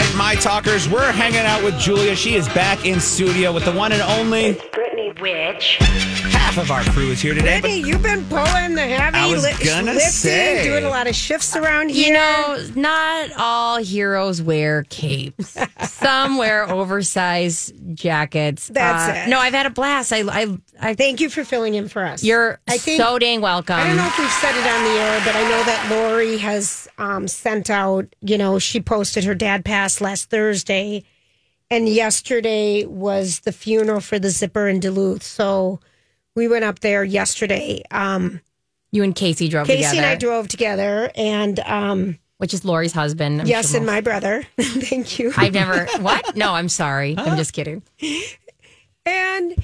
Right, my talkers, we're hanging out with Julia. She is back in studio with the one and only. Brittany Witch. Half of our crew is here today. Brittany, you've been pulling the heavy I was li- gonna lifting, say. doing a lot of shifts around here. You know, not all heroes wear capes. Some wear oversized jackets. That's Uh, it. No, I've had a blast. I, I, I Thank you for filling in for us. You're I think, so dang welcome. I don't know if we've said it on the air, but I know that Lori has um, sent out, you know, she posted her dad passed last Thursday, and yesterday was the funeral for the zipper in Duluth. So we went up there yesterday. Um, You and Casey drove Casey together, and I drove together, and um, which is Lori's husband. I'm yes, sure and most- my brother. Thank you. I've never. What? No, I'm sorry. I'm just kidding. And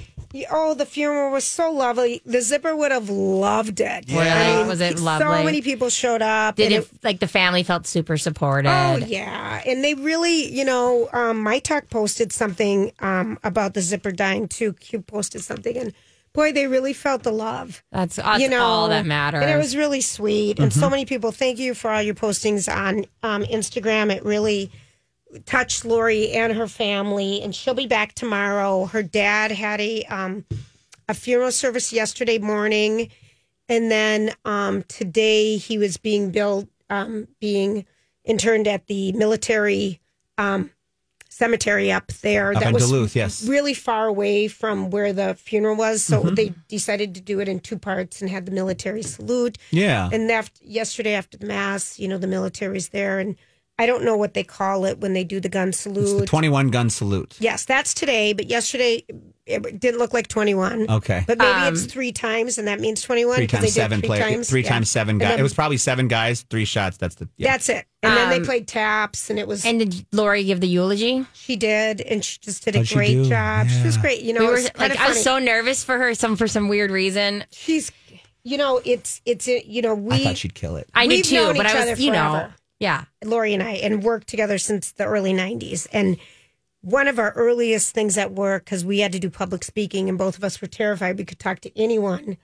oh, the funeral was so lovely. The zipper would have loved it. Really? I mean, Was it lovely? So many people showed up. Did and it like the family felt super supported? Oh yeah, and they really, you know, um, my talk posted something um, about the zipper dying too. Q posted something, and boy, they really felt the love. That's, that's you know, all that matters. And it was really sweet. And so many people, thank you for all your postings on um, Instagram. It really touched Lori and her family. And she'll be back tomorrow. Her dad had a um, a funeral service yesterday morning, and then um, today he was being billed, um, being interned at the military. Um, cemetery up there Up that was Duluth, yes. really far away from where the funeral was so Mm-hmm. they decided to do it in two parts and had the military salute Yeah. and after, yesterday after the mass you know the military's there and i don't know what they call it when they do the gun It's salute the 21 gun salute. yes that's today but yesterday it didn't look like 21 Okay. but maybe it's three times and that means 21 Three 'cause times they seven three play. times. Three Yeah. times seven guys. then- It was probably seven guys, three shots. That's the. Yeah. that's it and then they Um, played taps and it was and did Lori give the eulogy? she did and she just did a How'd she great do? job she was great you know we were like, I was so nervous for her, some for some weird reason. she's you know it's it's you know we I thought she'd kill it. I We've did too, but I was, you know, forever. Yeah. Lori and I and worked together since the early 90s. And one of our earliest things at work, because we had to do public speaking and both of us were terrified we could talk to anyone,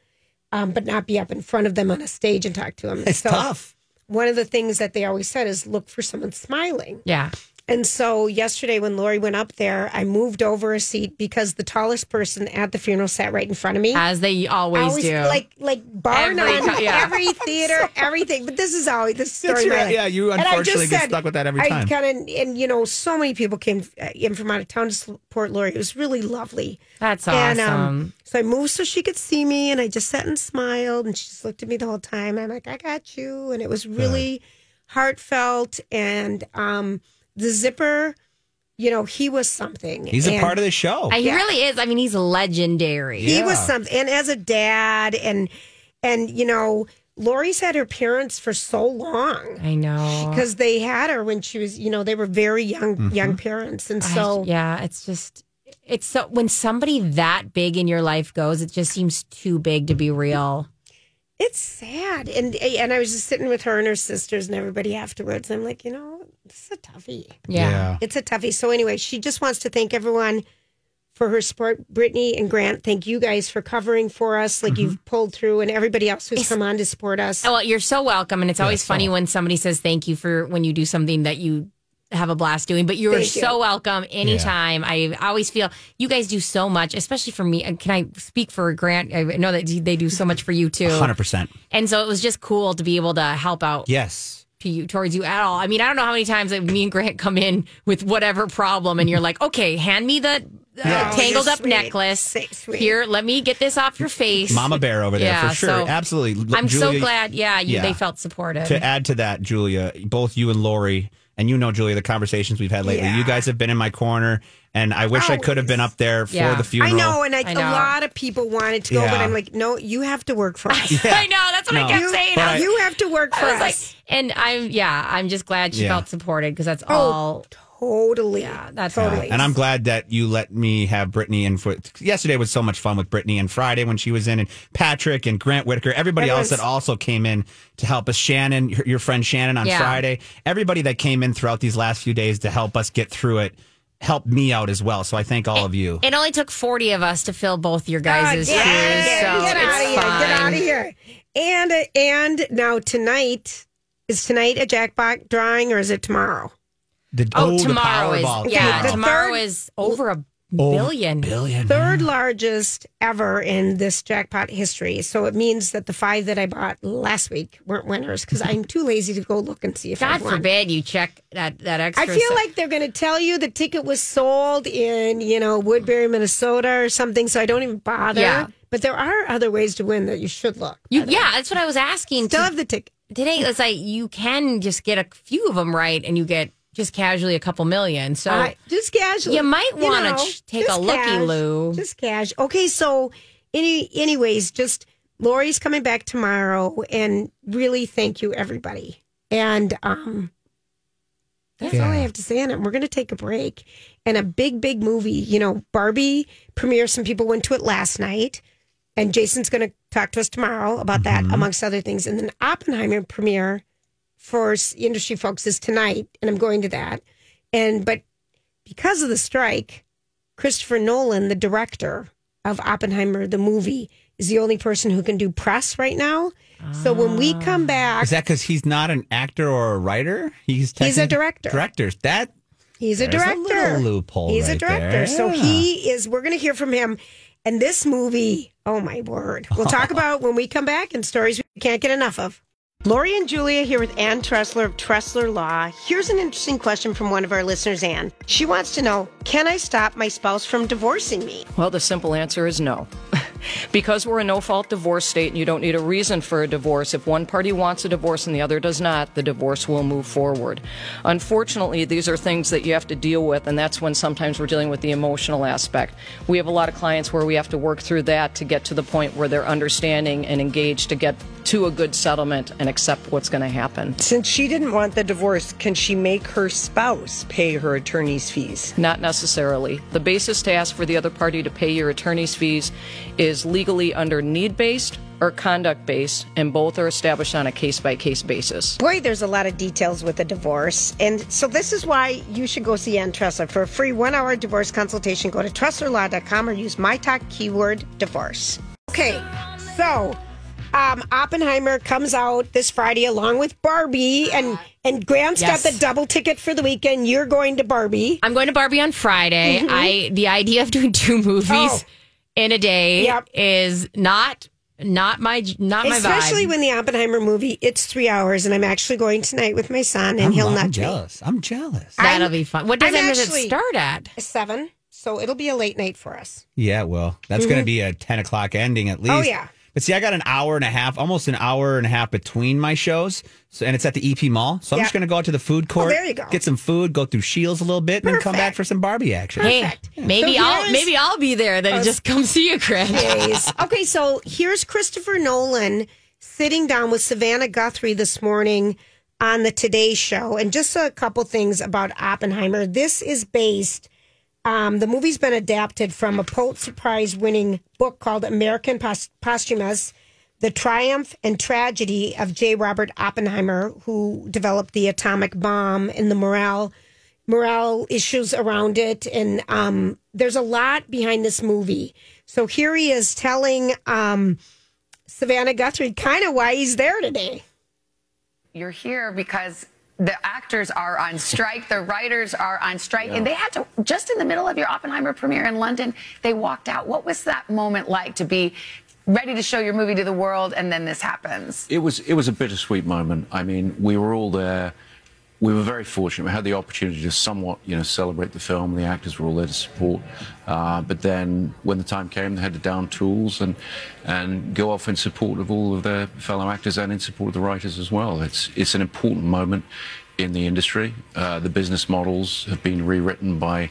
um, but not be up in front of them on a stage and talk to them. It's tough. One of the things that they always said is look for someone smiling. Yeah. And so yesterday when Lori went up there, I moved over a seat because the tallest person at the funeral sat right in front of me. As they always, always do. like like bar Every none, yeah. every theater, everything. But this is always this story. That's of my right. life. Yeah, you And unfortunately get said- stuck with that every I time. kind of and you know so many people came uh, in from out of town to support Lori. It was really lovely. That's awesome. And um, so I moved so she could see me, and I just sat and smiled, and she just looked at me the whole time. I'm like, I got you, and it was really heartfelt. And um, the zipper, you know, he was something. He's a part of the show. I- he yeah. really is. I mean, he's legendary. he was something and as a dad and and you know lori's had her parents for so long I know. because they had her when she was you know they were very young Mm-hmm. young parents and I- so yeah, it's just it's so when somebody that big in your life goes, it just seems too big to be real. it's sad and and i was just sitting with her and her sisters and everybody afterwards i'm like you know this is a toughie Yeah. it's a toughie so anyway she just wants to thank everyone for her support brittany and grant thank you guys for covering for us like you've pulled through and everybody else who's come on to support us Oh, well, you're so welcome, and it's always funny when somebody says thank you for when you do something that you have a blast doing. But you're Thank you. so welcome anytime. I always feel you guys do so much, especially for me. And Can I speak for Grant? I know that they do so much for you too. 100%. And so it was just cool to be able to help out. Yes. To you towards you at all. I mean, I don't know how many times like, me and Grant come in with whatever problem, and you're like, okay, hand me the. Uh, Yeah. tangled you're up sweet. necklace. So sweet. Here, let me get this off your face. Mama Bear over there Yeah, for sure. so Absolutely. I'm so glad. Yeah, you, Yeah. they felt supported. To add to that, Julia, both you and Lori, and you know, Julia, the conversations we've had lately, Yeah. you guys have been in my corner, and I wish I could have been up there for Yeah. the funeral. I know, and I, I know. a lot of people wanted to go, but I'm like, no, you have to work for us. I know. That's what I No. kept You, saying. I I- you have to work for I was us. like, and I'm yeah, I'm just glad she Yeah. felt supported because that's Oh, all. totally. Yeah, that's totally. And I'm glad that you let me have Brittany in for yesterday was so much fun with Brittany and Friday when she was in and Patrick and Grant Whitaker, everybody else Everyone's- that also came in to help us. Shannon, your, your friend Shannon on Yeah. Friday, everybody that came in throughout these last few days to help us get through it helped me out as well. So I thank all of you. It only took 40 of us to fill both your God, guys' get, shoes. get, so get out of here. fine. Get out of here. And and now tonight is tonight a jackpot drawing or is it tomorrow? The, oh, oh, the tomorrow is Powerball. yeah. Okay, tomorrow third- is over a Oh, billion. billion. Third largest ever in this jackpot history. So it means that the five that I bought last week weren't winners because I'm too lazy to go look and see if I God won. forbid you check that that extra. I feel se- like they're going to tell you the ticket was sold in, you know, Woodbury, Minnesota or something. So I don't even bother. Yeah. But there are other ways to win that you should look. you. Yeah, that's what I was asking. Still to- have the ticket. today it's like you can just get a few of them right and you get just casually a couple million. So I- just casually. You might wanna know, ch- take a looky cash, loo. Just cash. Okay, so any anyways, just Lori's coming back tomorrow and really thank you everybody. And um that's all I have to say on it. We're gonna take a break. And a big, big movie, you know, Barbie premiere. Some people went to it last night. And Jason's gonna talk to us tomorrow about that, amongst other things. And then Oppenheimer premiere for industry folks is tonight, and I'm going to that. And but because of the strike, Christopher Nolan, the director of Oppenheimer, the movie, is the only person who can do press right now. So when we ah. come back, Is that because he's not an actor or a writer? He's He's a director. Directors. That he's a There's a director. loophole He's a director. there. So he is. We're going to hear from him. And this movie, oh my word, we'll talk about when we come back and stories we can't get enough of. Lori and Julia here with Ann Tressler of Tressler Law. Here's an interesting question from one of our listeners, Ann. She wants to know Can I stop my spouse from divorcing me? Well, the simple answer is no. because we're a no fault divorce state and you don't need a reason for a divorce, if one party wants a divorce and the other does not, the divorce will move forward. Unfortunately, these are things that you have to deal with, and that's when sometimes we're dealing with the emotional aspect. We have a lot of clients where we have to work through that to get to the point where they're understanding and engaged to get to a good settlement and accept what's going to happen. Since she didn't want the divorce, can she make her spouse pay her attorney's fees? Not necessarily. The basis to ask for the other party to pay your attorney's fees is legally under need based or conduct based, and both are established on a case by case basis. Boy, there's a lot of details with a divorce. And so this is why you should go see Ann Tressler. For a free one hour divorce consultation, go to TresslerLaw.com or use my talk keyword divorce. Okay, so um, Oppenheimer comes out this Friday along with Barbie, and and Graham's Yes. got the double ticket for the weekend. You're going to Barbie. I'm going to Barbie on Friday. I the idea of doing two movies Oh. in a day Yep. is not not my not my Especially vibe. when the Oppenheimer movie, it's three hours, and I'm actually going tonight with my son, and I'm, he'll I'm nudge me. jealous. I'm jealous. That'll I'm- be fun. What does does it start at? Seven, so it'll be a late night for us. Yeah, well, that's going to be a 10 o'clock ending at least. Mm-hmm. Oh, yeah. But see, I got an hour and a half, almost an hour and a half between my shows. So, and it's at the EP Mall. So I'm just going to go out to the food oh, court, there you go. get some food, go through Scheels a little bit, and then come back for some Barbie action. Hey, Perfect. maybe So I'll maybe I'll be there. Then just come see you, Chris. Okay, so here's Christopher Nolan sitting down with Savannah Guthrie this morning on the Today Show, and just a couple things about Oppenheimer. This is based. Um, the movie's been adapted from a Pulitzer Prize winning book called American Pos- Prometheus The Triumph and Tragedy of J. Robert Oppenheimer, who developed the atomic bomb and the morale morale issues around it. And um, there's a lot behind this movie. So here he is telling um, savannah guthrie kind of why he's there today. You're here because the actors are on strike, the writers are on strike, and they had to just in the middle of your Oppenheimer premiere in London, they walked out. What was that moment like to be ready to show your movie to the world, and then this happens. It was it was a bittersweet moment. I mean, we were all there. We were very fortunate. We had the opportunity to somewhat, you know, celebrate the film. The actors were all there to support. Uh, but then, when the time came, they had to down tools and and go off in support of all of their fellow actors and in support of the writers as well. It's it's an important moment in the industry. Uh, the business models have been rewritten by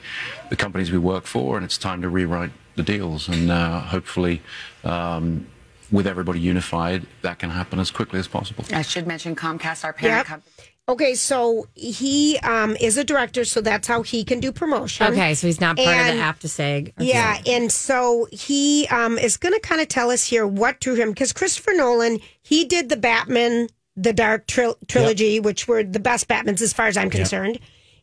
the companies we work for, and it's time to rewrite the deals. And uh, hopefully, um, with everybody unified, that can happen as quickly as possible. I should mention Comcast, our parent Yep. company. Okay, so he um, is a director, so that's how he can do promotion. Okay, so he's not part of And- the AFTSAG. Okay. Yeah, and so he um, is going to kind of tell us here what drew him because Christopher Nolan he did the Batman, the Dark tril- trilogy, which were the best Batmans as far as I'm concerned,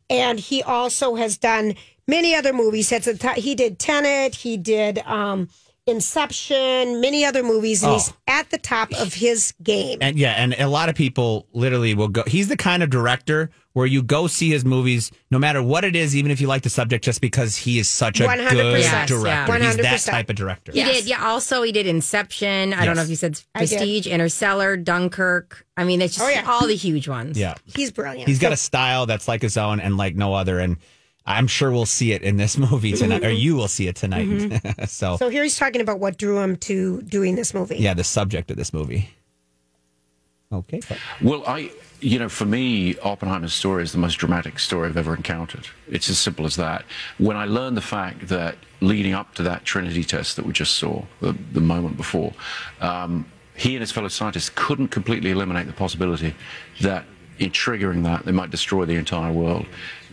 and he also has done many other movies. That's a t- he did Tenet, he did um, Inception, many other movies, and he's oh. at the top of his game. And yeah, and a lot of people literally will go. He's the kind of director where you go see his movies, no matter what it is, even if you like the subject, just because he is such a 100%. good Yes, director. yeah. He's that type of director. He did, yeah. Also, he did Inception. I don't know if you said Prestige, Interstellar, Dunkirk. I mean, it's oh, just Oh, yeah. all the huge ones. Yeah. He's brilliant. He's got a style that's like his own and like no other. And I'm sure we'll see it in this movie tonight, or you will see it tonight. so, Mm-hmm. So here he's talking about what drew him to doing this movie. yeah, the subject of this movie. Okay. Well, I, you know, for me, Oppenheimer's story is the most dramatic story I've ever encountered. It's as simple as that. When I learned the fact that leading up to that Trinity test that we just saw, the, the moment before, um, he and his fellow scientists couldn't completely eliminate the possibility that in triggering that, they might destroy the entire world.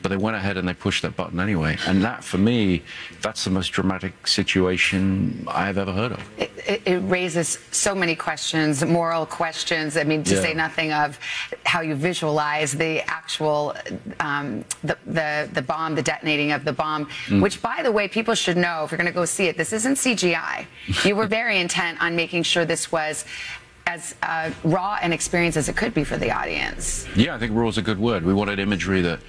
But they went ahead and they pushed that button anyway. And that, for me, that's the most dramatic situation I've ever heard of. It, it, it raises so many questions, moral questions. I mean, to Yeah. say nothing of how you visualize the actual um, the, the the bomb, the detonating of the bomb. Which, by the way, people should know if you're going to go see it. This isn't CGI. you were very intent on making sure this was as uh, raw an experience as it could be for the audience. Yeah, I think raw is a good word. We wanted imagery that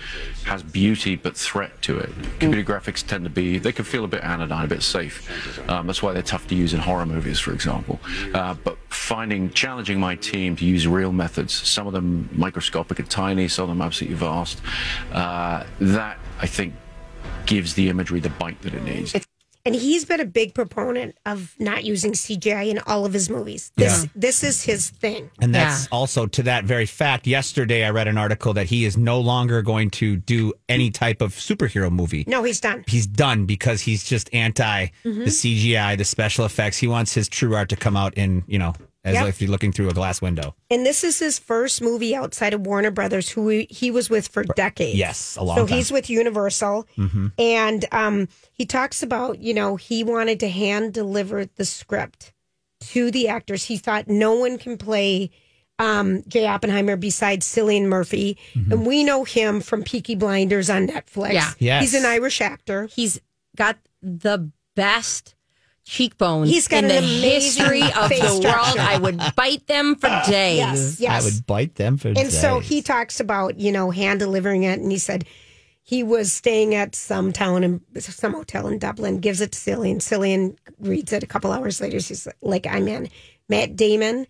has beauty but threat to it. Computer graphics tend to be, they can feel a bit anodyne, a bit safe. Um, that's why they're tough to use in horror movies, for example. Uh, but finding, challenging my team to use real methods, some of them microscopic and tiny, some of them absolutely vast, uh, that I think gives the imagery the bite that it needs. And he's been a big proponent of not using CGI in all of his movies. This Yeah. this is his thing. And that's Yeah. also to that very fact. Yesterday, I read an article that he is no longer going to do any type of superhero movie. No, he's done. He's done because he's just anti Mm-hmm. the CGI, the special effects. He wants his true art to come out in, you know, as Yep. if you're looking through a glass window. And this is his first movie outside of Warner Brothers, who he, he was with for decades. Yes, a long so time. Mm-hmm. he's with Universal, and um, he talks about you know he wanted to hand deliver the script to the actors. He thought no one can play um, Jay Oppenheimer besides Cillian Murphy, Mm-hmm. and we know him from Peaky Blinders on Netflix. Yeah. Yes. he's an Irish actor. He's got the best cheekbones He's got in the amazing history of face the world. I would bite them for days. Yes, yes. I would bite them for days. And so he talks about, you know, hand delivering it. And he said he was staying at some town in some hotel in Dublin, gives it to Cillian. Cillian reads it a couple hours later. She's like, I'm in. Matt Damon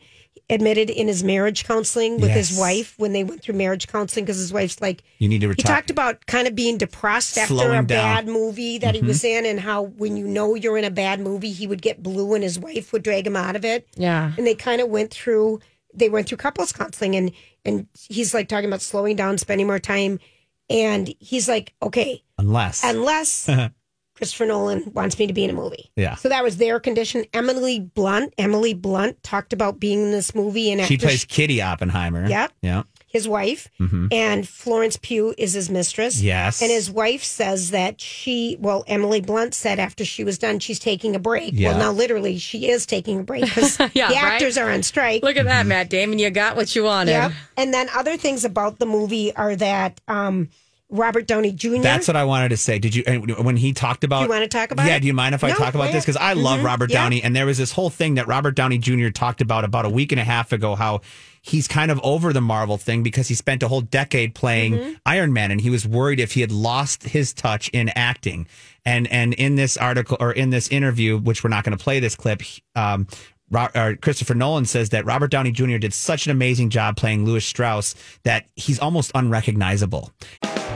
admitted in his marriage counseling with his wife when they went through marriage counseling because his wife's like, You need to he talked about kind of being depressed after Slowing a down. bad movie that he was mm-hmm. in, and how when you know you're in a bad movie, he would get blue and his wife would drag him out of it. Yeah. and they kind of went through. They went through couples counseling, and and he's like talking about slowing down, spending more time, and he's like, okay, Unless. unless Christopher Nolan wants me to be in a movie. Yeah. So that was their condition. Emily Blunt, Emily Blunt talked about being in this movie, and she after plays Kitty Oppenheimer. Yep. Yeah. his wife, and Florence Pugh is his mistress. Mm-hmm. Yes. And his wife says that she, well, Emily Blunt said after she was done, she's taking a break. Yeah. Well, now literally, she is taking a break because Yeah, the right? actors are on strike. Look at that, Matt Damon. You got what you wanted. Yep. And then other things about the movie are that um, Robert Downey Jr. That's what I wanted to say. Did you when he talked about? You wanna talk about Yeah. it? Do you mind if I No, talk about this? Because I love Mhm. Robert Yeah. Downey, and there was this whole thing that Robert Downey Jr. talked about about a week and a half ago. How he's kind of over the Marvel thing because he spent a whole decade playing Mm-hmm. Iron Man, and he was worried if he had lost his touch in acting. And and in this article or in this interview, which we're not going to play this clip, um, Christopher Nolan says that Robert Downey Jr. did such an amazing job playing Lewis Strauss that he's almost unrecognizable.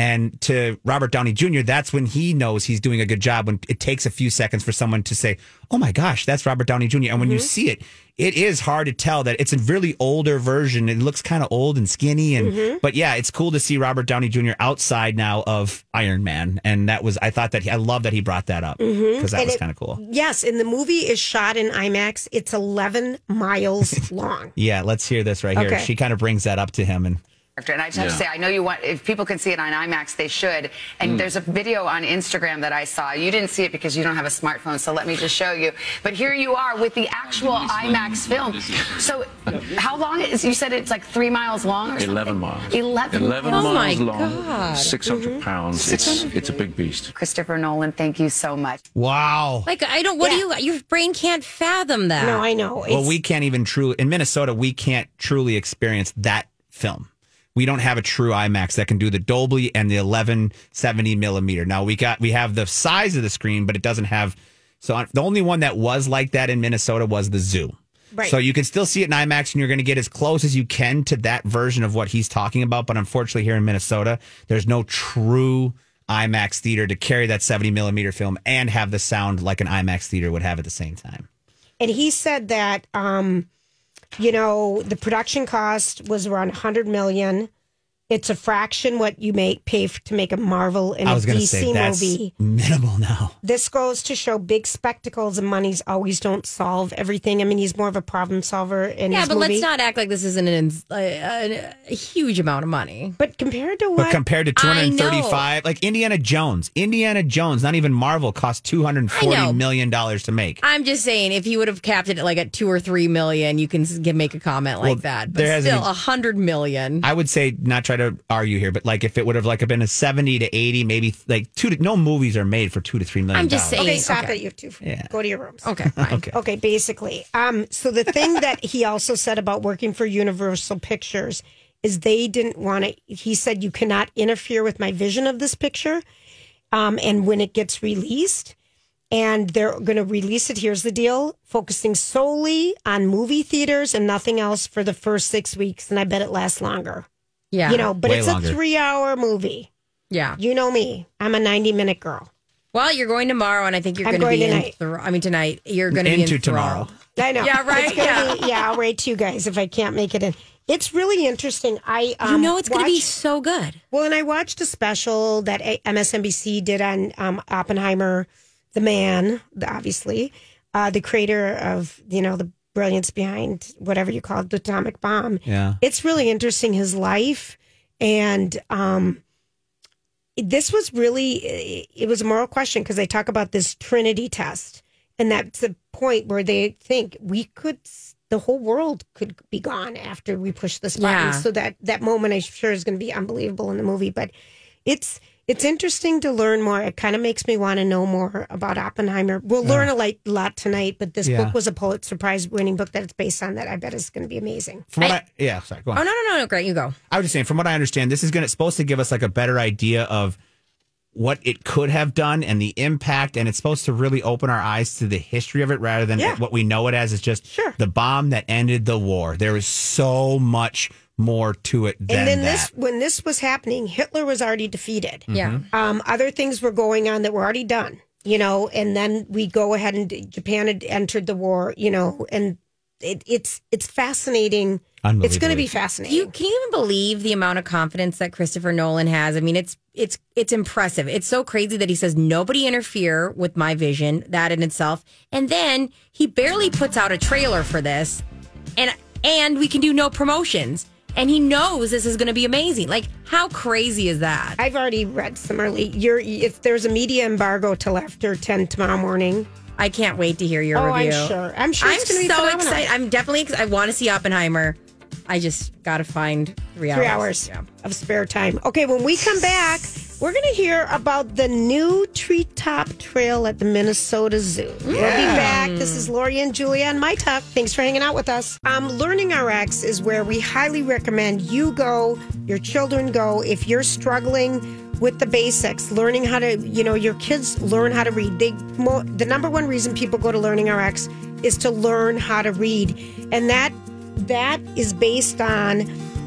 And to Robert Downey Jr., that's when he knows he's doing a good job. When it takes a few seconds for someone to say, "Oh my gosh, that's Robert Downey Jr." And when you mm-hmm. see it, it is hard to tell that it's a really older version. It looks kind of old and skinny, and mm-hmm. but yeah, it's cool to see Robert Downey Jr. outside now of Iron Man. And that was I thought that he, I love that he brought that up mm-hmm. because that And was kind of cool. Yes, and the movie is shot in IMAX. It's 11 miles long. Yeah, let's hear this right here. Okay. She kind of brings that up to him, and And I just have to say, I know you want, if people can see it on IMAX, they should. And hmm. there's a video on Instagram that I saw. You didn't see it because you don't have a smartphone, so let me just show you. But here you are with the actual IMAX film. So, how long is, you said it's like three miles long or 11 miles. 11, 11 miles. miles oh my long. God. 600 mm-hmm. pounds. It's it's a big beast. Christopher Nolan, thank you so much. wow. Like I don't. What do you? Your brain can't fathom that. No, I know. Well, It's- we can't even truly in Minnesota. We can't truly experience that film. We don't have a true IMAX that can do the Dolby and the 1170 millimeter. Now we got we have the size of the screen, but it doesn't have. So the only one that was like that in Minnesota was the Zoo. Right. So you can still see it in IMAX, and you're going to get as close as you can to that version of what he's talking about. But unfortunately, here in Minnesota, there's no true IMAX theater to carry that 70 millimeter film and have the sound like an IMAX theater would have at the same time. and he said that um you know the production cost was around 100 million it's a fraction what you make pay f- to make a marvel and I a was going to dc say that's movie minimal now. this goes to show big spectacles and monies always don't solve everything i mean he's more of a problem solver in Yeah, his but movie. let's not act like this isn't an, a, a huge amount of money. but compared to But what compared to 235, like Indiana Jones, Indiana Jones, not even Marvel, cost two hundred I know. forty million dollars to make. I'm just saying, if he would have capped it at like at two or three million, you can make a comment like Well, that. But there still, been- a hundred million. I would say not try to argue here, but like if it would have like been a seventy to eighty, maybe like two. To, no movies are made for two to three million. I'm just saying. okay stop okay. it you have two Yeah. go to your rooms Okay, fine. Okay. Okay, basically. Um, so the thing that he also said about working for Universal Pictures is they didn't want to. He said you cannot interfere with my vision of this picture, um, and when it gets released, and they're going to release it. Here's the deal: focusing solely on movie theaters and nothing else for the first six weeks, and I bet it lasts longer. Yeah, You know, but Way it's longer. a three-hour movie. yeah. You know me; I'm a ninety-minute girl. Well, you're going tomorrow, and I think you're I'm going to going be tonight. in. Thr- I mean, tonight you're going to be Into tomorrow. I know. Yeah, right? Yeah. Be, yeah, I'll rate to you guys if I can't make it in. It's really interesting. I um, You know, it's going to be so good. well, and I watched a special that A- MSNBC did on um, Oppenheimer, the man, obviously, uh, the creator of you know the brilliance behind whatever you call it, the atomic bomb. Yeah. It's really interesting his life, and um, this was really it was a moral question because they talk about this Trinity test, and that's the point where they think we could the whole world could be gone after we push this button. Yeah. So that that moment, I'm sure, is going to be unbelievable in the movie. But it's it's interesting to learn more. It kind of makes me want to know more about Oppenheimer. We'll learn a lot, lot tonight. But this Yeah. book was a Pulitzer Prize winning book that it's based on. That I bet is going to be amazing. From what I, yeah, sorry, go on. Oh no, no, no, no, Grant, you go. I was just saying, from what I understand, this is going to supposed to give us like a better idea of what it could have done and the impact, and it's supposed to really open our eyes to the history of it rather than Yeah. what we know it as is just Sure. the bomb that ended the war. There is so much more to it than and then that. this, when this was happening, Hitler was already defeated. Yeah. Um, other things were going on that were already done. you know, and then we go ahead and Japan had entered the war, you know, and it, it's it's fascinating. It's going to be fascinating. You can you even believe the amount of confidence that Christopher Nolan has? I mean, it's it's it's impressive. It's so crazy that he says nobody interfere with my vision. That in itself, and then he barely puts out a trailer for this, and and we can do no promotions. And he knows this is going to be amazing. Like, how crazy is that? I've already read some early. You're if there's a media embargo till after ten tomorrow morning. I can't wait to hear your review. Oh, I'm sure. I'm sure I'm so excited. I'm definitely. I want to see Oppenheimer. I just got to find three hours. Three hours of spare time. Okay, when we come back, we're going to hear about the new treetop trail at the Minnesota Zoo. We'll be back. This is Lori and Julia and My Talk. Thanks for hanging out with us. Um, Learning RX is where we highly recommend you go, your children go, if you're struggling with the basics, learning how to, you know, your kids learn how to read. They mo- the number one reason people go to Learning RX is to learn how to read, and that that is based on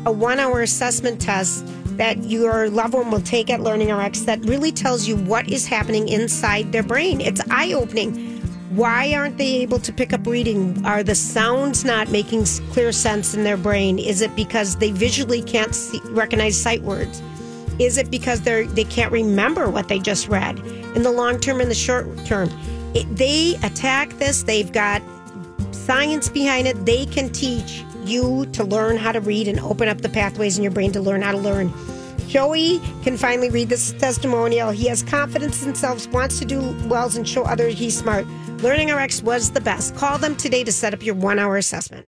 a one-hour assessment test that your loved one will take at Learning RX that really tells you what is happening inside their brain. It's eye-opening. Why aren't they able to pick up reading? Are the sounds not making clear sense in their brain? Is it because they visually can't see, recognize sight words? Is it because they're they can't remember what they just read in the long term and the short term? It, they attack this. They've got science behind it. They can teach you to learn how to read and open up the pathways in your brain to learn how to learn. Joey can finally read this testimonial. He has confidence in himself, wants to do well, and show others he's smart. Learning RX was the best. Call them today to set up your one hour assessment.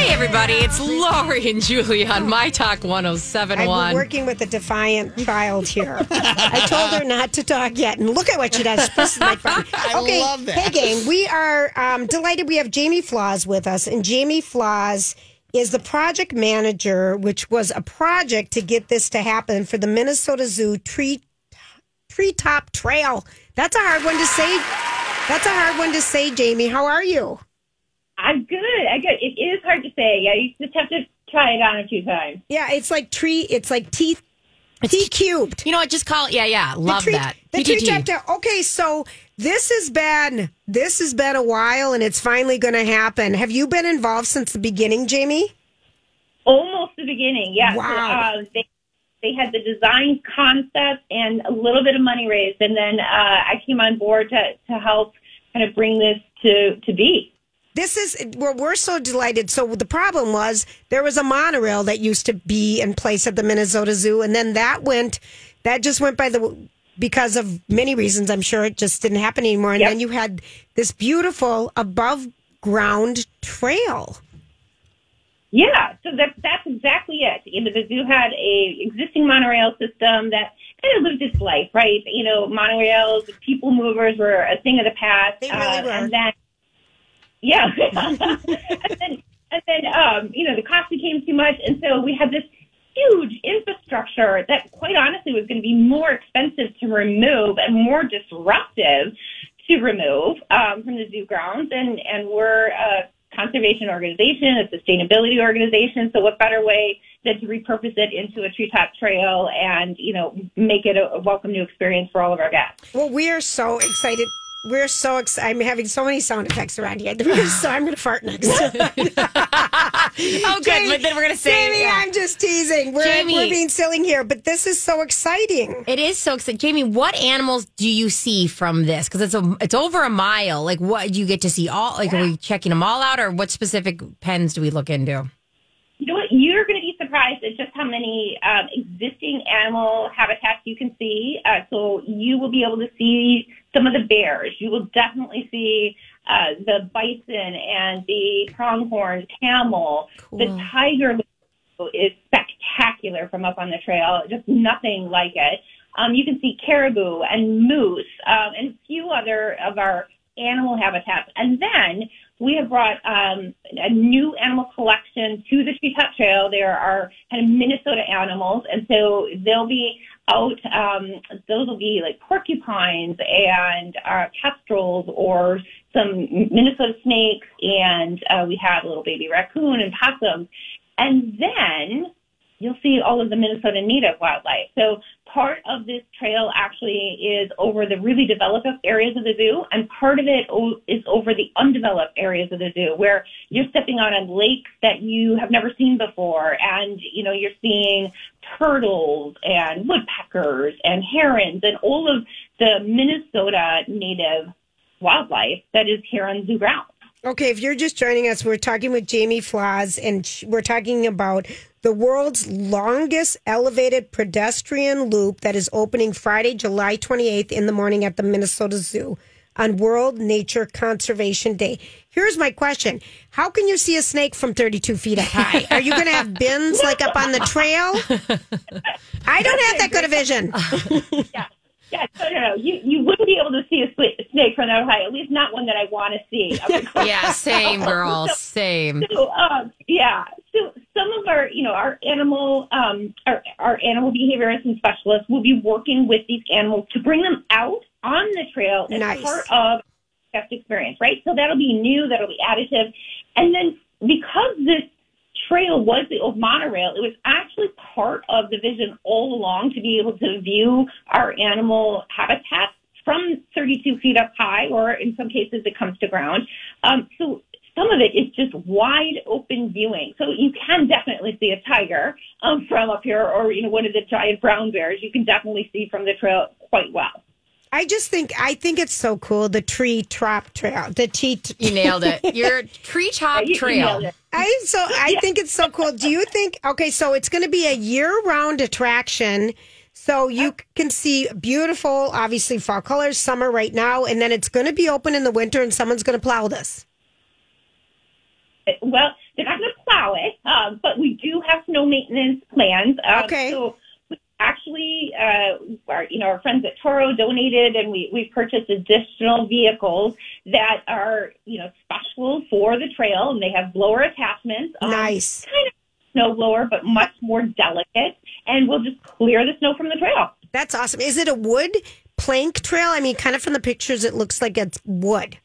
Hey, everybody, it's Lori and Julie on My Talk I'm 1071. working with a defiant child here. I told her not to talk yet, and look at what she does. This is my fun. I Okay, love that. Hey, gang, we are um, delighted. We have Jamie Flaws with us, and Jamie Flaws is the project manager, which was a project to get this to happen for the Minnesota Zoo tree treetop trail. That's a hard one to say. That's a hard one to say, Jamie. How are you? I'm good. I good. It is hard to say. Yeah, you just have to try it on a few times. Yeah, it's like tree. It's like teeth. T cubed. You know what? Just call it. Yeah, yeah. Love tree, that. The treetop trail. Okay, so this has been this has been a while, and it's finally going to happen. Have you been involved since the beginning, Jamie? Almost the beginning. Yeah. Wow. So, uh, they they had the design concept and a little bit of money raised, and then uh, I came on board to to help kind of bring this to to be. This is well, we're so delighted. So the problem was there was a monorail that used to be in place at the Minnesota Zoo, and then that went, that just went by the because of many reasons. I'm sure it just didn't happen anymore. And Yep. then you had this beautiful above ground trail. Yeah, so that's that's exactly it. You know, the zoo had a existing monorail system that kind of lived its life, right? You know, monorails, people movers were a thing of the past. They really uh, were. And then, yeah, and then and then um, you know the cost became too much, and so we had this huge infrastructure that, quite honestly, was going to be more expensive to remove and more disruptive to remove um, from the zoo grounds. And and we're a conservation organization, a sustainability organization. So what better way than to repurpose it into a treetop trail and you know make it a, a welcome new experience for all of our guests. Well, we are so excited. We're so excited. I'm having so many sound effects around here. So I'm going to fart next. Oh, good. but then we're going to say. Jamie, yeah. I'm just teasing. We're, Jamie. we're being silly here, but this is so exciting. It is so exciting. Jamie, what animals do you see from this? Because it's a it's over a mile. Like, what do you get to see? All like, are we checking them all out, or what specific pens do we look into? You know what? You're going to be surprised at just how many um, existing animal habitats you can see. Uh, so you will be able to see some of the bears. You will definitely see uh, the bison and the pronghorn camel. The tiger is spectacular from up on the trail. Just nothing like it. Um, you can see caribou and moose um, and a few other of our animal habitats. And then we have brought um, a new animal collection to the Treetop Trail. There are kind of Minnesota animals, and so they'll be out. Um, those will be like porcupines and uh, kestrels or some Minnesota snakes, and uh, we have little baby raccoon and possums. And then you'll see all of the Minnesota native wildlife. So part of this trail actually is over the really developed areas of the zoo, and part of it is over the undeveloped areas of the zoo, where you're stepping out on lakes that you have never seen before, and you know you're seeing turtles and woodpeckers and herons and all of the Minnesota native wildlife that is here on zoo grounds. Okay, if you're just joining us, we're talking with Jamie Flaws, and we're talking about the world's longest elevated pedestrian loop that is opening Friday, July 28th in the morning at the Minnesota Zoo on World Nature Conservation Day. Here's my question How can you see a snake from 32 feet high? Are you going to have bins like up on the trail? I don't have that good a vision. yeah. Yeah, no, no, no. You you wouldn't be able to see a snake from that high. At least not one that I want to see. Yeah, same, girl. So- Same. So, um, yeah. So some of our, you know, our animal, um, our, our animal behaviorists and specialists will be working with these animals to bring them out on the trail as Nice. part of guest experience, right? So that'll be new, that'll be additive, and then because this trail was the old monorail, it was actually part of the vision all along to be able to view our animal habitat from 32 feet up high, or in some cases it comes to ground. Um, so some of it is just wide open viewing. So you can definitely see a tiger um, from up here, or you know one of the giant brown bears. You can definitely see from the trail quite well. I just think I think it's so cool the tree trop trail the tree You nailed it. Your treetop You- you trail. I so I think it's so cool. Do you think okay, so it's going to be a year-round attraction. So you can see beautiful obviously fall colors summer right now and then it's going to be open in the winter and someone's going to plow this. Well, they're not going to plow it, um, but we do have snow maintenance plans. Um, Okay. So we actually, uh, our, you know, our friends at Toro donated, and we we purchased additional vehicles that are, you know, special for the trail, and they have blower attachments. Um, Nice. Kind of snow blower, but much more delicate, and we'll just clear the snow from the trail. That's awesome. Is it a wood plank trail? I mean kind of from the pictures it looks like it's wood.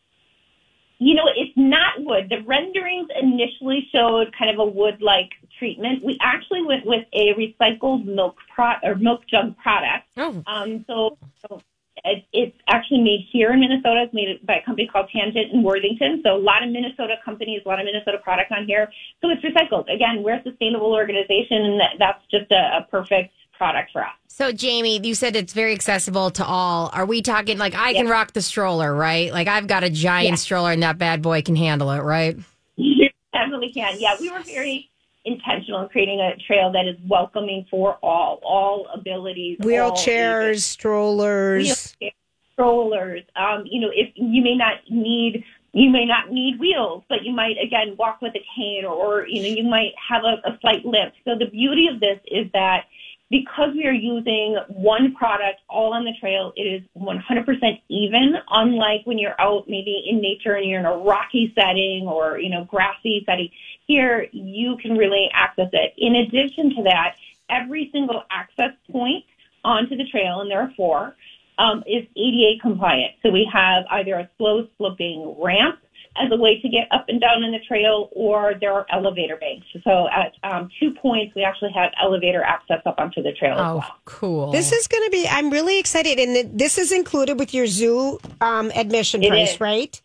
You know, it's not wood. The renderings initially showed kind of a wood-like treatment. We actually went with a recycled milk pro- or milk jug product. Oh. Um, so, so it, it's actually made here in Minnesota. It's made by a company called Tangent in Worthington. So a lot of Minnesota companies, a lot of Minnesota product on here. So it's recycled. Again, we're a sustainable organization, and that, that's just a, a perfect product for us. So, Jamie, you said it's very accessible to all. Are we talking like I can rock the stroller, right? Like I've got a giant Yeah. stroller and that bad boy can handle it, right? You definitely can. Yeah, we were very intentional in creating a trail that is welcoming for all, all abilities, all Wheelchairs, ages. strollers. Wheelchairs, strollers. Um, you know, if you may not need you may not need wheels, but you might again walk with a cane or, or you know, you might have a, a slight limp. So the beauty of this is that because we are using one product all on the trail, it is 100% even, unlike when you're out maybe in nature and you're in a rocky setting or, you know, grassy setting. Here, you can really access it. In addition to that, every single access point onto the trail, and there are four, um, is ADA compliant. So we have either a slow sloping ramp as a way to get up and down in the trail, or there are elevator banks. So at um, two points, we actually have elevator access up onto the trail as Oh, well. cool. This is going to be I'm really excited and this is included with your zoo um, admission It price, is. right?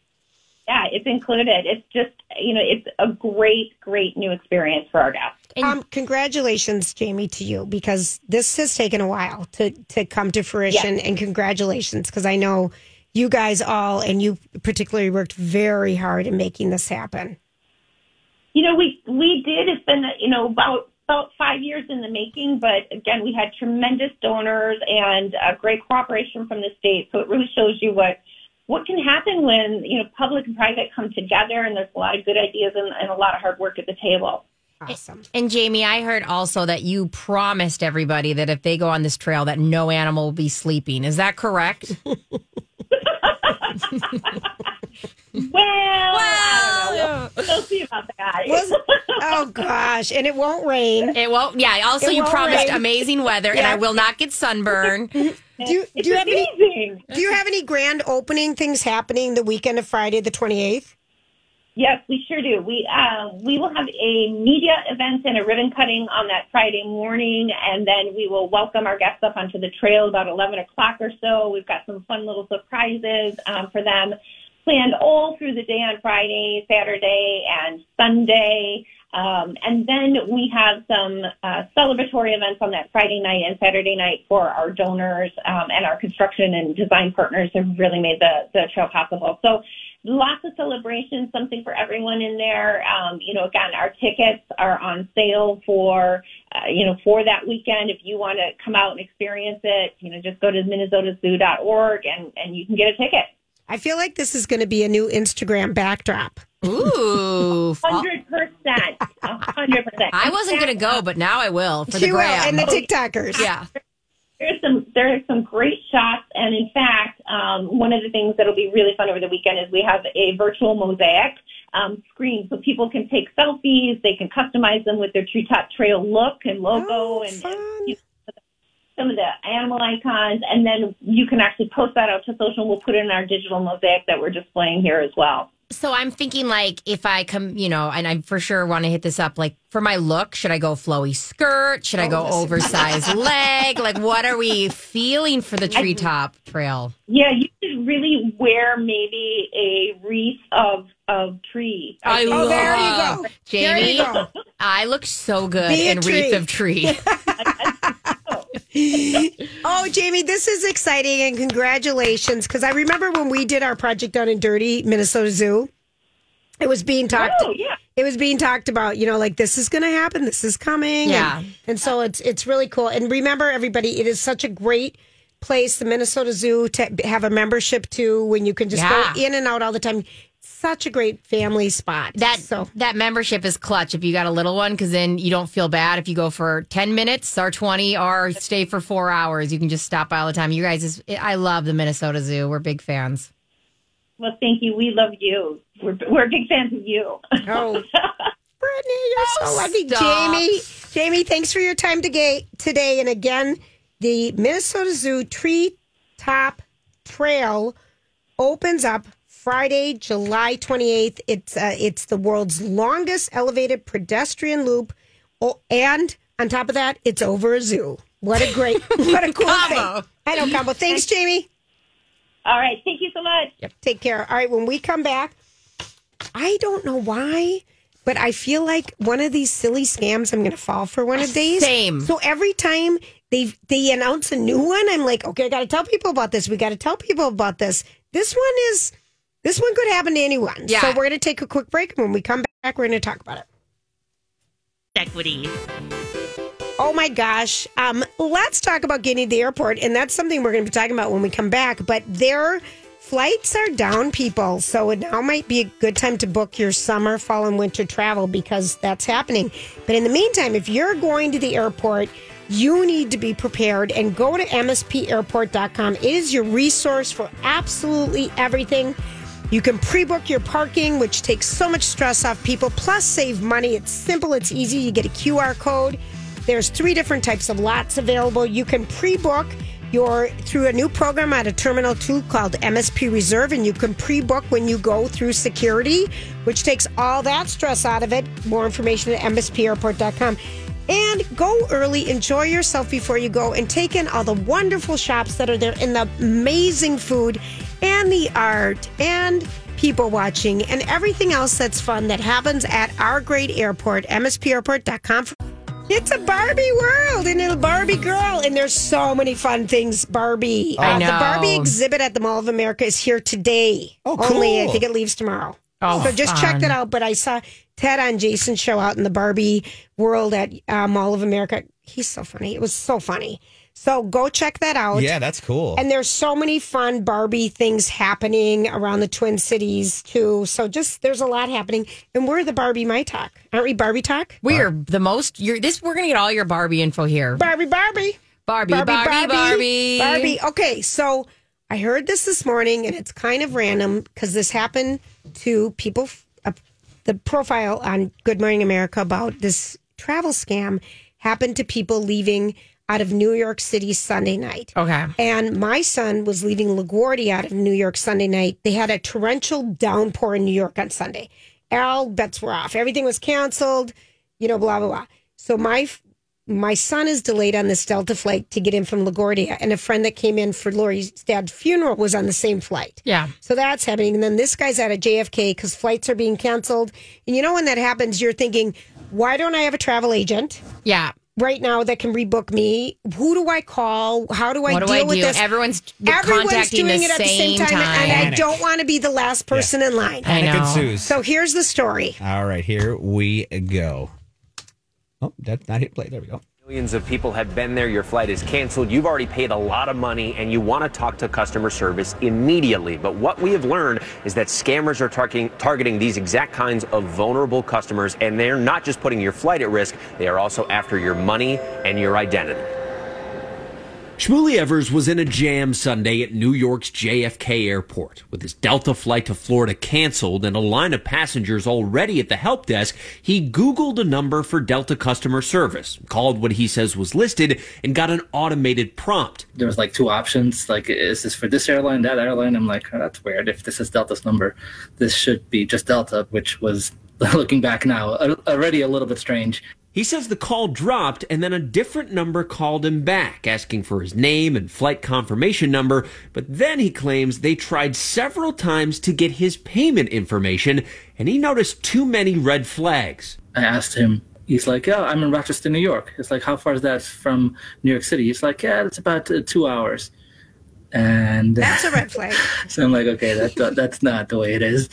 Yeah, it's included. It's just, you know, it's a great, great new experience for our guests. um, congratulations, Jamie, to you because this has taken a while to to come to fruition, and congratulations because I know you guys all and you particularly worked very hard in making this happen. You know, we we did. It's been you know about about five years in the making, but again, we had tremendous donors and uh, great cooperation from the state. So it really shows you what what can happen when you know public and private come together, and there's a lot of good ideas and, and a lot of hard work at the table. Awesome. And Jamie, I heard also that you promised everybody that if they go on this trail, that no animal will be sleeping. Is that correct? Well, I. We'll, we'll see about that. Was- oh gosh, and it won't rain. It won't. Yeah. Also, It you promised rain. amazing weather, and I will not get sunburn. Do you, do you have any do you have any grand opening things happening the weekend of Friday the twenty eighth? Yes, we sure do. We uh, we will have a media event and a ribbon cutting on that Friday morning, and then we will welcome our guests up onto the trail about 11 o'clock or so. We've got some fun little surprises um, for them planned all through the day on Friday, Saturday, and Sunday. Um, and then we have some uh, celebratory events on that Friday night and Saturday night for our donors um, and our construction and design partners have really made the, the trail possible. So lots of celebrations, something for everyone in there. Um, you know, again, our tickets are on sale for, uh, you know, for that weekend. If you want to come out and experience it, you know, just go to minnesotazoo.org and, and you can get a ticket. I feel like this is going to be a new Instagram backdrop. Ooh, Hundred percent, hundred percent. I wasn't going to go, but now I will for the She will, and the TikTokers. Yeah. There's some there are some great shots, and in fact, um, one of the things that'll be really fun over the weekend is we have a virtual mosaic um, screen, so people can take selfies. They can customize them with their treetop trail look and logo, and, and you know, some of the animal icons, and then you can actually post that out to social. and We'll put it in our digital mosaic that we're displaying here as well. So I'm thinking like if I come, you know, and I for sure want to hit this up. Like for my look, should I go flowy skirt? Should I go oh, oversized leg? Like what are we feeling for the treetop trail? Yeah, you should really wear maybe a wreath of of trees. I think- love oh, there you go. There Jamie. you go. I look so good in wreath of tree. Oh, Jamie, this is exciting and congratulations. Because I remember when we did our project down in Dirty, Minnesota Zoo, it was being talked. Oh, yeah. It was being talked about, you know, like this is going to happen, this is coming, Yeah. and, and so it's it's really cool. And remember, everybody, it is such a great place, the Minnesota Zoo, to have a membership to, when you can just Yeah. go in and out all the time. Such a great family spot. That so that membership is clutch if you got a little one because then you don't feel bad if you go for ten minutes or twenty or stay for four hours. You can just stop by all the time. You guys, is, I love the Minnesota Zoo. We're big fans. Well, thank you. We love you. We're we're big fans of you. Oh, Brittany, you're so oh, lucky. stop. Jamie, Jamie, thanks for your time today. Today, and again, the Minnesota Zoo Tree Top Trail opens up Friday, July 28th. It's uh, it's the world's longest elevated pedestrian loop, oh, and on top of that, it's over a zoo. What a great, what a cool Combo. thing! I know, combo. Thanks, Jamie. All right. Thank you so much. Yep. Take care. All right, when we come back, I don't know why, but I feel like one of these silly scams I'm going to fall for one of these. Same. So every time they they announce a new one, I'm like, okay, I got to tell people about this. We got to tell people about this. This one is this one could happen to anyone. Yeah. So we're going to take a quick break. When we come back, we're going to talk about it. Equity. Oh my gosh. Um, let's talk about getting to the airport. And that's something we're going to be talking about when we come back. But their flights are down, people. So it now might be a good time to book your summer, fall, and winter travel because that's happening. But in the meantime, if you're going to the airport, you need to be prepared and go to mspairport.com. It is your resource for absolutely everything. You can pre book your parking, which takes so much stress off people, plus save money. It's simple, it's easy. You get a QR code. There's three different types of lots available. You can pre book your through a new program at a terminal 2 called MSP Reserve and you can pre-book when you go through security which takes all that stress out of it more information at mspairport.com and go early enjoy yourself before you go and take in all the wonderful shops that are there and the amazing food and the art and people watching and everything else that's fun that happens at our great airport mspairport.com it's a Barbie world and a Barbie girl, and there's so many fun things. Barbie, I Uh, the. Barbie exhibit at the Mall of America is here today. Oh, cool. Only I think it leaves tomorrow. Oh, so just check fun. that out. But I saw Ted on Jason's show out in the Barbie world at uh, Mall of America. He's so funny. It was so funny. So go check that out. Yeah, that's cool. And there's so many fun Barbie things happening around the Twin Cities too. So just there's a lot happening, and we're the Barbie My Talk, aren't we? Barbie Talk. We are the most. You're this. We're gonna get all your Barbie info here. Barbie, Barbie. Barbie, Barbie, Barbie, Barbie. Okay, so I heard this this morning, and it's kind of random because this happened to people. Uh, the profile on Good Morning America about this travel scam happened to people leaving out of New York City Sunday night. Okay. And my son was leaving LaGuardia out of New York Sunday night. They had a torrential downpour in New York on Sunday. all bets were off. Everything was canceled. You know, blah blah blah. So my my son is delayed on this Delta flight to get in from LaGuardia, and a friend that came in for Lori's dad's funeral was on the same flight. Yeah. So that's happening. And then this guy's at a JFK because flights are being canceled. And you know, when that happens, you're thinking, why don't I have a travel agent? Yeah. Right now, that can rebook me. Who do I call? How do I What do deal I with do? this? Everyone's Everyone's doing it at the same same time, and I don't want to be the last person in line. Panic ensues. So here's the story. All right, here we go. Oh, that's not hit play. There we go. Millions of people have been there. Your flight is canceled. You've already paid a lot of money and you want to talk to customer service immediately. But what we have learned is that scammers are targeting, targeting these exact kinds of vulnerable customers. And they're not just putting your flight at risk, they are also after your money and your identity. Shmuley Evers was in a jam Sunday at New York's JFK airport. With his Delta flight to Florida canceled and a line of passengers already at the help desk, he Googled a number for Delta customer service, called what he says was listed, and got an automated prompt. there was like two options like is this for this airline that airline i'm like oh, that's weird if this is delta's number this should be just delta which was looking back now already a little bit strange He says the call dropped and then a different number called him back, asking for his name and flight confirmation number. But then he claims they tried several times to get his payment information and he noticed too many red flags. i asked him he's like yeah i'm in rochester new york it's like how far is that from new york city he's like yeah it's about uh, two hours and That's a red flag. so i'm like okay that, that's not the way it is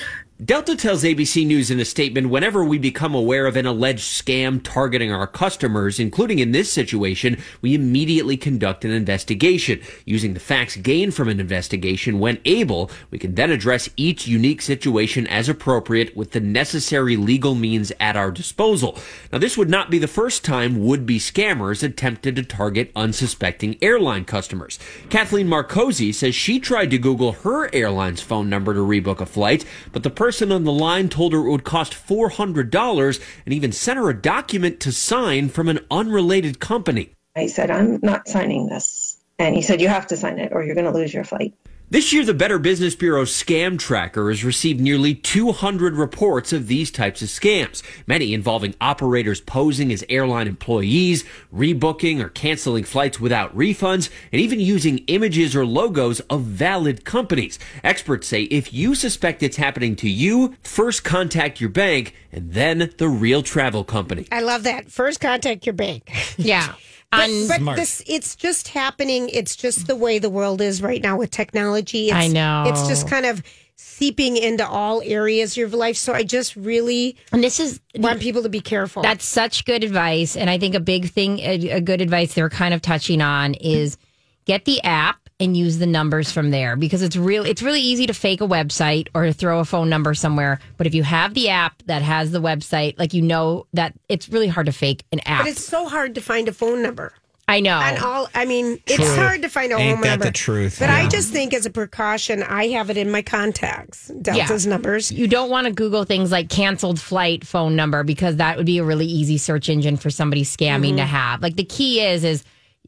Delta tells ABC News in a statement whenever we become aware of an alleged scam targeting our customers, including in this situation, we immediately conduct an investigation. Using the facts gained from an investigation when able, we can then address each unique situation as appropriate with the necessary legal means at our disposal. Now, this would not be the first time would-be scammers attempted to target unsuspecting airline customers. Kathleen Marcosi says she tried to Google her airline's phone number to rebook a flight, but the person on the line told her it would cost $400 and even sent her a document to sign from an unrelated company. I said, I'm not signing this. And he said, You have to sign it or you're going to lose your flight. This year, the Better Business Bureau Scam Tracker has received nearly 200 reports of these types of scams, many involving operators posing as airline employees, rebooking or canceling flights without refunds, and even using images or logos of valid companies. Experts say if you suspect it's happening to you, first contact your bank and then the real travel company. I love that. First, contact your bank. Yeah. But, On- but Smart. this, it's just happening. It's just the way the world is right now with technology. It's, I know. It's just kind of seeping into all areas of your life. So I just really and this is want people to be careful. That's such good advice. And I think a big thing, a, a good advice they're kind of touching on is get the app and use the numbers from there because it's real it's really easy to fake a website or to throw a phone number somewhere but if you have the app that has the website like you know that it's really hard to fake an app But it's so hard to find a phone number. i know And all, I mean, it's True. hard to find a Ain't home that number. the truth? But Yeah. I just think, as a precaution, I have it in my contacts. Delta's numbers. You don't want to Google things like canceled flight phone number because that would be a really easy search engine for somebody scamming to Mhm. have. Like the key is is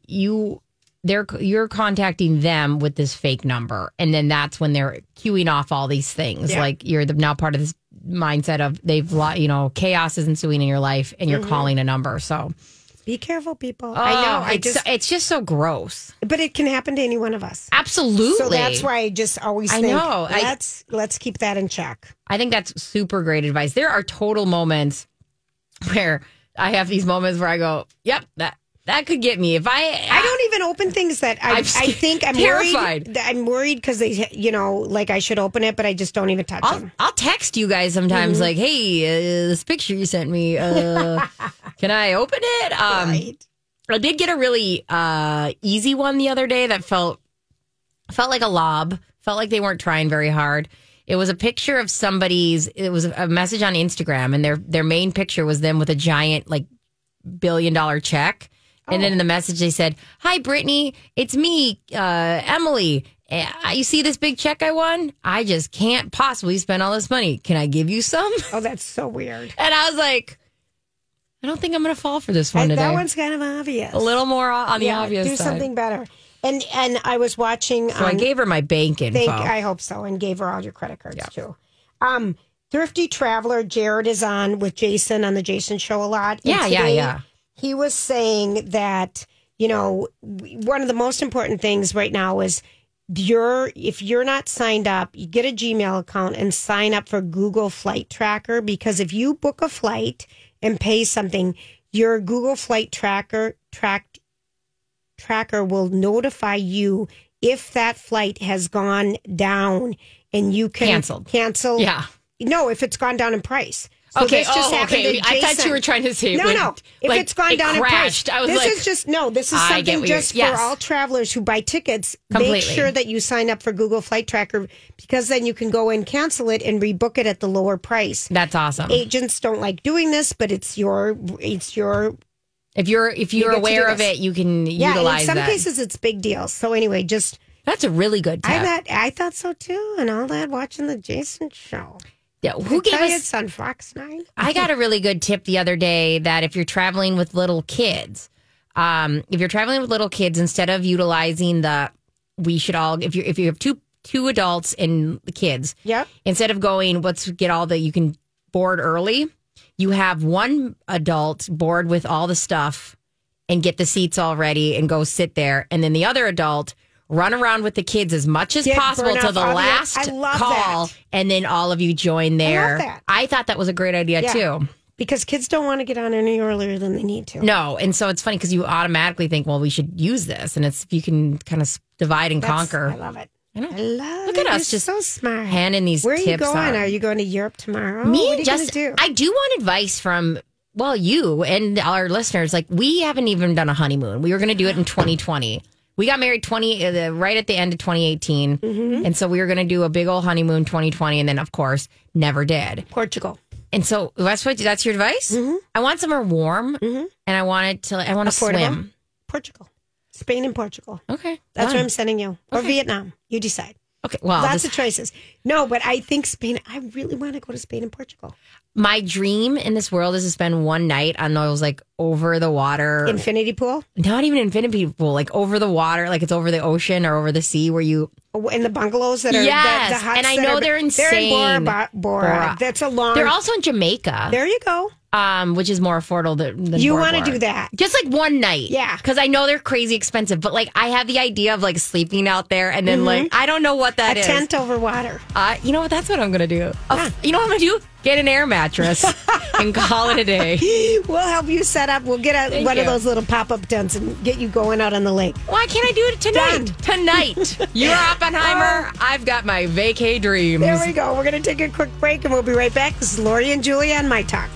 you they're you're contacting them with this fake number, and then that's when they're queuing off all these things. Yeah. Like you're the, now part of this mindset of they've you know chaos is ensuing in your life, and you're Mhm. calling a number. So Be careful, people. Oh, I know. I it's just, it's just so gross. but it can happen to any one of us. Absolutely. So that's why I just always I think know. Let's let's keep that in check. I think that's super great advice. There are total moments where I have these moments where I go, "Yep, that that could get me." If I I don't even open things that I, I'm I think I'm terrified. worried. I'm worried because they, you know, like I should open it, but I just don't even touch I'll, them. I'll text you guys sometimes Mhm. like, "Hey, uh, this picture you sent me, uh, can I open it?" Um, I did get a really uh, easy one the other day that felt felt like a lob. Felt like they weren't trying very hard. It was a picture of somebody's. It was a message on Instagram, and their their main picture was them with a giant like billion dollar check. And then in the message they said, "Hi Brittany, it's me, uh, Emily. Uh, You see this big check I won? I just can't possibly spend all this money. Can I give you some?" Oh, that's so weird. And I was like, "I don't think I'm going to fall for this one And today." that one's kind of obvious. a little more on the obvious Do side. something better. And and I was watching. So I gave her my bank info. Thank, I hope so, and gave her all your credit cards too. Um, Thrifty Traveler, Jared is on with Jason on the Jason show a lot. And Yeah, yeah, today yeah. He was saying that, you know, one of the most important things right now is you're if you're not signed up, you get a Gmail account and sign up for Google Flight Tracker because if you book a flight and pay something, your Google Flight Tracker track tracker will notify you if that flight has gone down and you can Canceled. cancel. Yeah. No, if it's gone down in price. So Okay, this oh, just oh, happened okay. I thought you were trying to say no, went- no. If like, it's gone it down crashed. in price, I was this like, is just no. This is something just yes. for all travelers who buy tickets. Completely. Make sure that you sign up for Google Flight Tracker because then you can go and cancel it and rebook it at the lower price. That's awesome. Agents don't like doing this, but it's your it's your If you're if You you're to aware of it, you can yeah. utilize in some that. cases, it's big deals. So anyway, just That's a really good tip. I thought I thought so too, and all that watching the Jason show. Yeah, who gave us it's on Fox Nine? I got a really good tip the other day that if you're traveling with little kids, um, if you're traveling with little kids, instead of utilizing the we should all if you if you have two two adults and the kids, yeah, instead of going let's get all the you can board early, you have one adult board with all the stuff and get the seats all ready and go sit there, and then the other adult run around with the kids as much as Get- possible to the last I call, that. and then all of you join there. that. I thought that was a great idea Yeah. too. Because kids don't want to get on any earlier than they need to. No, and so it's funny because you automatically think, well, we should use this, and it's you can kind of divide and That's- conquer. I love it. I. I love Look it. at us You're just so smart. handing these Where are you going? out. Are you going to Europe tomorrow? Me and you just do? I do want advice from well, you and our listeners. Like we haven't even done a honeymoon. We were going to do it in 2020. We got married 20 uh, right at the end of 2018, Mm-hmm. and so we were going to do a big old honeymoon 2020, and then of course never did. Portugal. And so that's what that's your advice. I want somewhere warm, and I want it to. I want to Mm-hmm. Swim. Portugal. Spain and Portugal. Okay, That's done. where I'm sending you. Or Vietnam. You decide. Okay, well, Lots this- of choices. No, but I think Spain, I really want to go to Spain and Portugal. my dream in this world is to spend one night on those like over the water Infinity pool? not even infinity pool like over the water like it's over the ocean or over the sea where you In the bungalows that are yes the, the huts and i know are- they're insane They're in Bora, Bora, Bora. That's a long. they're also in jamaica There you go. um which is more affordable than, than You wanna do that. just like one night Yeah. because i know they're crazy expensive but like i have the idea of like sleeping out there and then like i don't know what that Mm-hmm. a is. tent over water. uh, you know what that's what i'm gonna do Uh, you know what i'm gonna do get an air mattress and call it a day We'll help you set up. We'll get a, Thank one of those little pop up tents and get you going out on the lake. Why can't I do it tonight? Tonight. You're Oppenheimer. Uh, I've got my vacay dreams. There we go. We're going to take a quick break and we'll be right back. This is Lori and Julia on My Talk.